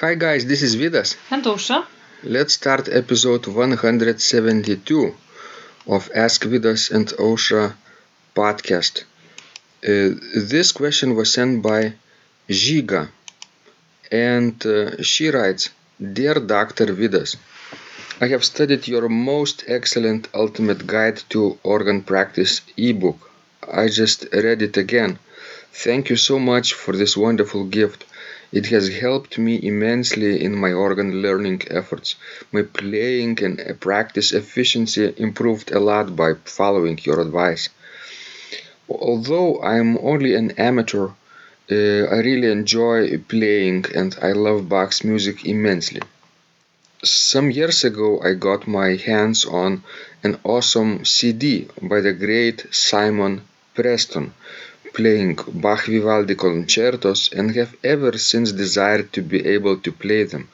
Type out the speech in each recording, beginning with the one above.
Hi guys, this is Vidas. And Ausra. Let's start episode 172 of Ask Vidas and Ausra podcast. Uh, this question was sent by Žiga and uh, she writes Dear Dr. Vidas, I have studied your most excellent ultimate guide to organ practice ebook. I just read it again. Thank you so much for this wonderful gift. It has helped me immensely in my organ learning efforts. My playing and practice efficiency improved a lot by following your advice. Although I'm only an amateur, uh, I really enjoy playing and I love Bach's music immensely. Some years ago, I got my hands on an awesome CD by the great Simon Preston playing Bach Vivaldi concertos and have ever since desired to be able to play them.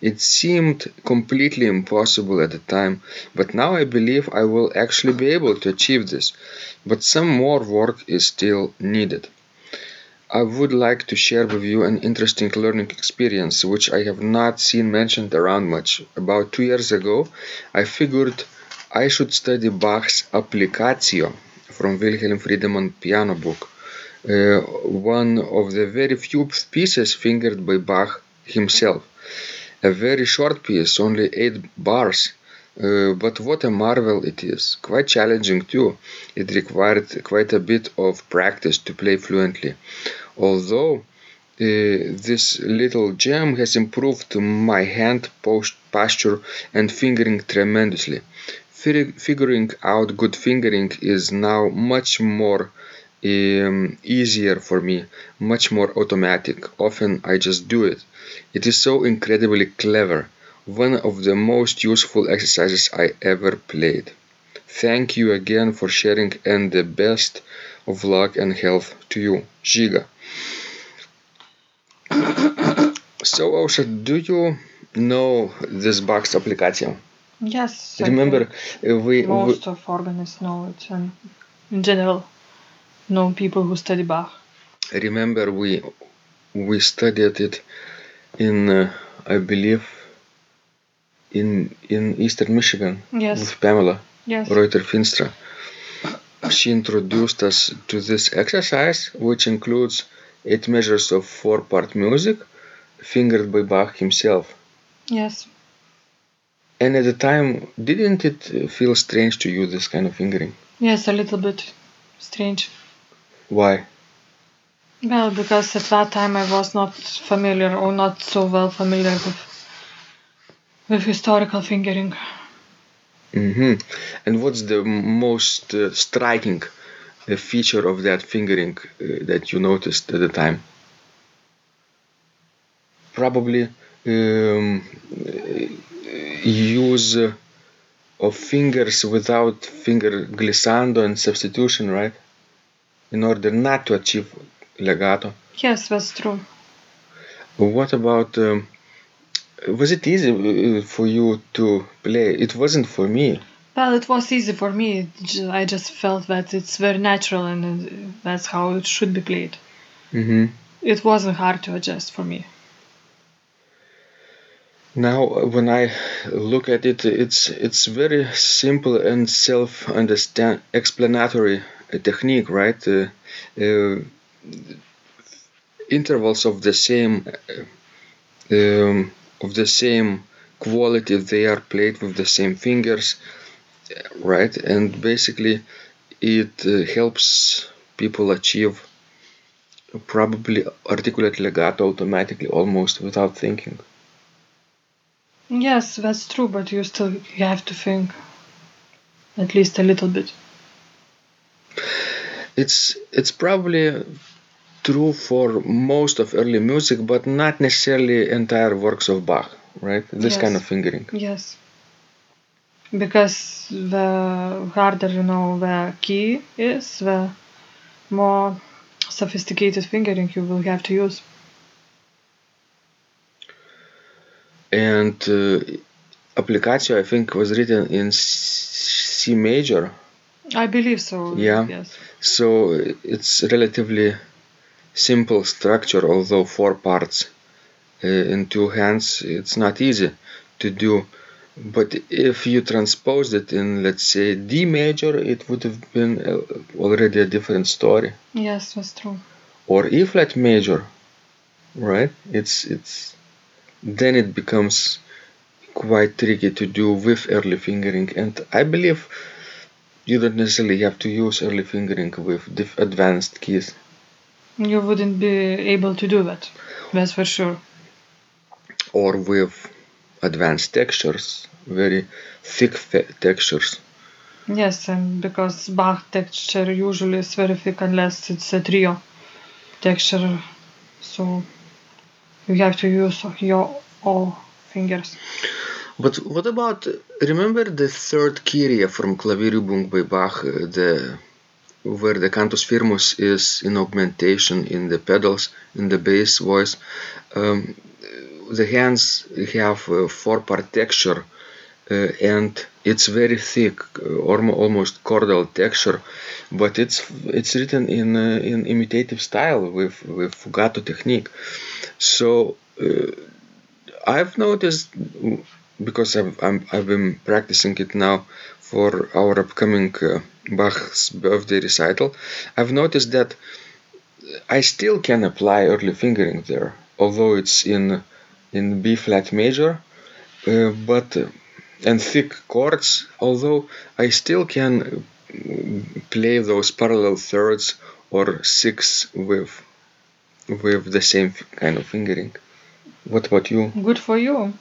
It seemed completely impossible at the time, but now I believe I will actually be able to achieve this. But some more work is still needed. I would like to share with you an interesting learning experience which I have not seen mentioned around much. About two years ago, I figured I should study Bach's Applicatio from Wilhelm Friedemann piano book one of the very few pieces fingered by Bach himself. A very short piece, only eight bars, uh, but what a marvel it is. Quite challenging too. It required quite a bit of practice to play fluently. Although uh, this little gem has improved my hand posture and fingering tremendously. Figuring out good fingering is now much more um, easier for me, much more automatic. Often I just do it. It is so incredibly clever. One of the most useful exercises I ever played. Thank you again for sharing and the best of luck and health to you, Žiga. so, Ausra, do you know this Bach's application? Yes. Remember, uh, we most we, of organists know it and in general know people who study Bach. remember we we studied it in uh, I believe in in Eastern Michigan Yes. with Pamela Yes. Reuter Finstra. She introduced us to this exercise, which includes eight measures of four-part music, fingered by Bach himself. Yes. And at the time, didn't it feel strange to you this kind of fingering? Yes, a little bit strange. Why? Well, because at that time I was not familiar or not so well familiar with with historical fingering. hmm And what's the most uh, striking uh, feature of that fingering uh, that you noticed at the time? Probably um, use uh, of fingers without finger glissando and substitution, right? In order not to achieve legato. Yes, that's true. What about? Um, was it easy uh, for you to play? It wasn't for me. Well, it was easy for me. I just felt that it's very natural and uh, that's how it should be played. hmm It wasn't hard to adjust for me. Now, uh, when I look at it, it's it's very simple and self-understand explanatory technique, right? Uh, uh, intervals of the same uh, um, of the same quality, they are played with the same fingers, right? And basically, it uh, helps people achieve probably articulate legato automatically, almost without thinking. Yes, that's true, but you still you have to think at least a little bit. It's it's probably true for most of early music but not necessarily entire works of bach right this kind of fingering Yes. Because the harder you know the key is, the more sophisticated fingering you will have to use. and uh, applicatio i think was written in c major I believe so. Yeah. Yes. so it's relatively simple structure although four parts uh, in two hands, it's not easy to do. But if you transposed it in, let's say, D major, it would have been uh, already a different story. Yes, that's true. Or E flat major, right? It's it's then it becomes quite tricky to do with early fingering, and I believe you don't necessarily have to use early fingering with diff- advanced keys. You wouldn't be able to do that. That's for sure. or with advanced textures, very thick fe- textures. Yes, and because Bach texture usually is very thick unless it's a trio texture, so you have to use your all fingers. But what about remember the third Kyrie from Klavierübung by Bach, uh, the where the cantus firmus is in augmentation in the pedals in the bass voice. Um, the hands have a four-part texture uh, and it's very thick, uh, almost chordal texture, but it's it's written in uh, in imitative style with with fugato technique. So uh, I've noticed because I've I'm, I've been practicing it now for our upcoming uh, Bach's birthday recital. I've noticed that I still can apply early fingering there, although it's in in B flat major, uh, but uh, and thick chords. Although I still can uh, play those parallel thirds or six with with the same kind of fingering. What about you? Good for you.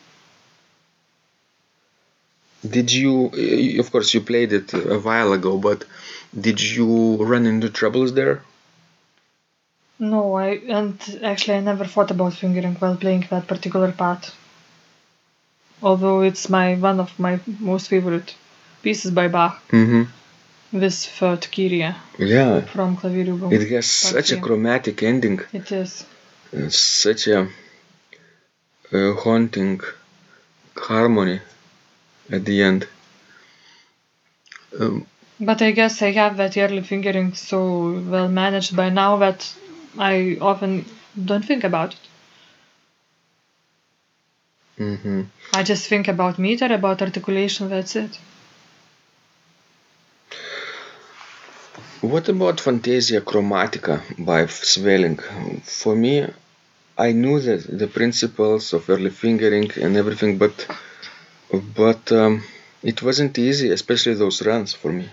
Did you, of course, you played it a while ago, but did you run into troubles there? No, I and actually I never thought about fingering while playing that particular part. Although it's my one of my most favorite pieces by Bach, Mm-hmm. this third Kyrie Yeah, from Klavierübung. it has such a chromatic ending, It is. uh, such a uh, haunting harmony at the end. Um, But I guess I have that early fingering so well managed by now that I often don't think about it. mhm. I just think about meter, about articulation, that's it. What about Fantasia Chromatica by Sweelinck? For me, I knew that the principles of early fingering and everything, but but um, it wasn't easy, especially those runs for me.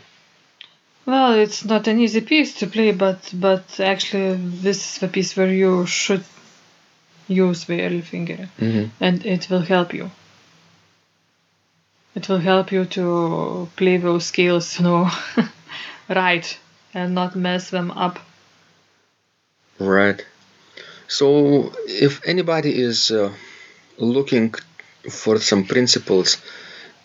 Well, it's not an easy piece to play, but but actually this is the piece where you should use the early finger, Mm-hmm. and it will help you. It will help you to play those scales, you know, right, and not mess them up. Right. So, if anybody is uh, looking for some principles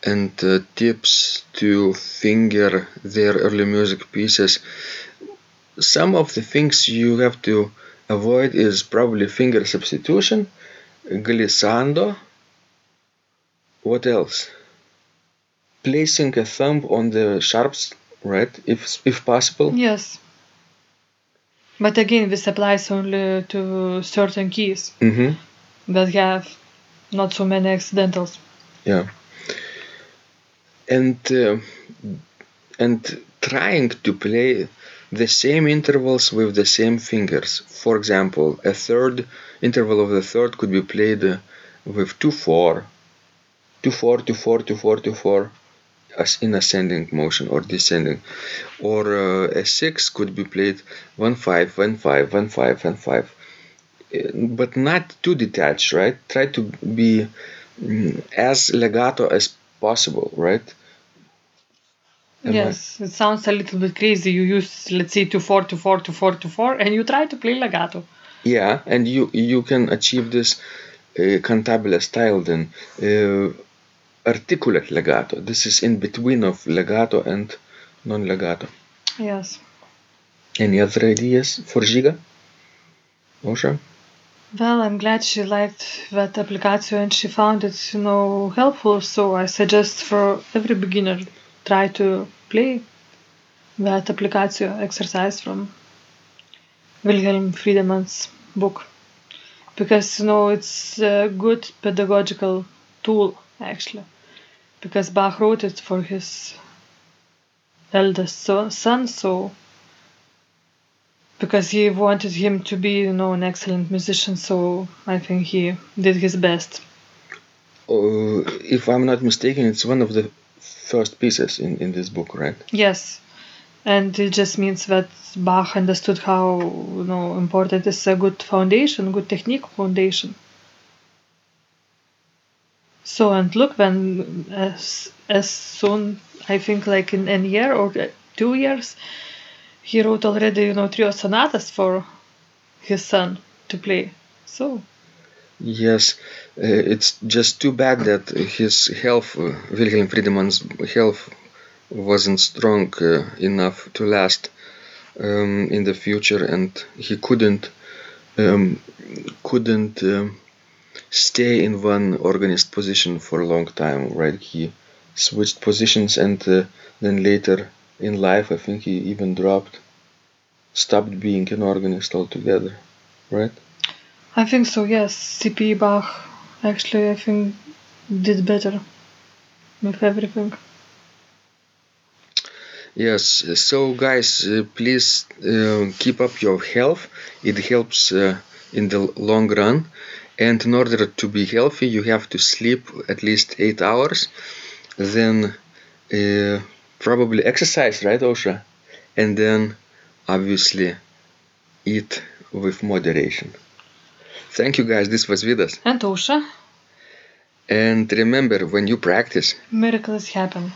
and uh, tips to finger their early music pieces, some of the things you have to avoid is probably finger substitution, glissando. What else? Placing a thumb on the sharps, right? If if possible. Yes. But again, this applies only to certain keys Mm-hmm. that have not so many accidentals. Yeah. And uh, and trying to play the same intervals with the same fingers. For example, a third interval of the third could be played uh, with two four, two four, two four, two four, two four, as in ascending motion or descending, or uh, a six could be played one five, one five, one five, one five, Uh, but not too detached, right? Try to be mm, as legato as possible, right? Am I- yes, it sounds a little bit crazy. You use, let's say, 2 4 2 4 2 4 2 4, and you try to play legato. Yeah, and you you can achieve this uh, cantabile style then. Uh, articulate legato. This is in between of legato and non-legato. Yes. Any other ideas for Žiga? Ausra? Well, I'm glad she liked that application and she found it, you know, helpful. So I suggest for every beginner try to play that application exercise from Wilhelm Friedemann's book. because you know it's a good pedagogical tool actually because Bach wrote it for his eldest so- son so because he wanted him to be you know an excellent musician so I think he did his best. Uh, if I'm not mistaken, it's one of the first pieces in, in this book, right? yes. And it just means that Bach understood how you know important is a good foundation good technique foundation. So and look, when as as soon I think like in a year or two years, he wrote already you know trio sonatas for his son to play. So Yes, uh, it's just too bad that his health, uh, Wilhelm Friedemann's health, wasn't strong uh, enough to last um, in the future, and he couldn't um, couldn't um, stay in one organist position for a long time. Right? He switched positions, and uh, then later in life, I think he even dropped, stopped being an organist altogether. Right? I think so. Yes, C.P. Bach actually I think did better with everything. Yes, so guys, uh, please uh, keep up your health. It helps uh, in the long run. And in order to be healthy, you have to sleep at least eight hours. Then uh, probably exercise, right, Ausra? And then obviously eat with moderation. Thank you, guys. This was Vidas. And Ausra. And remember, when you practice, miracles happen.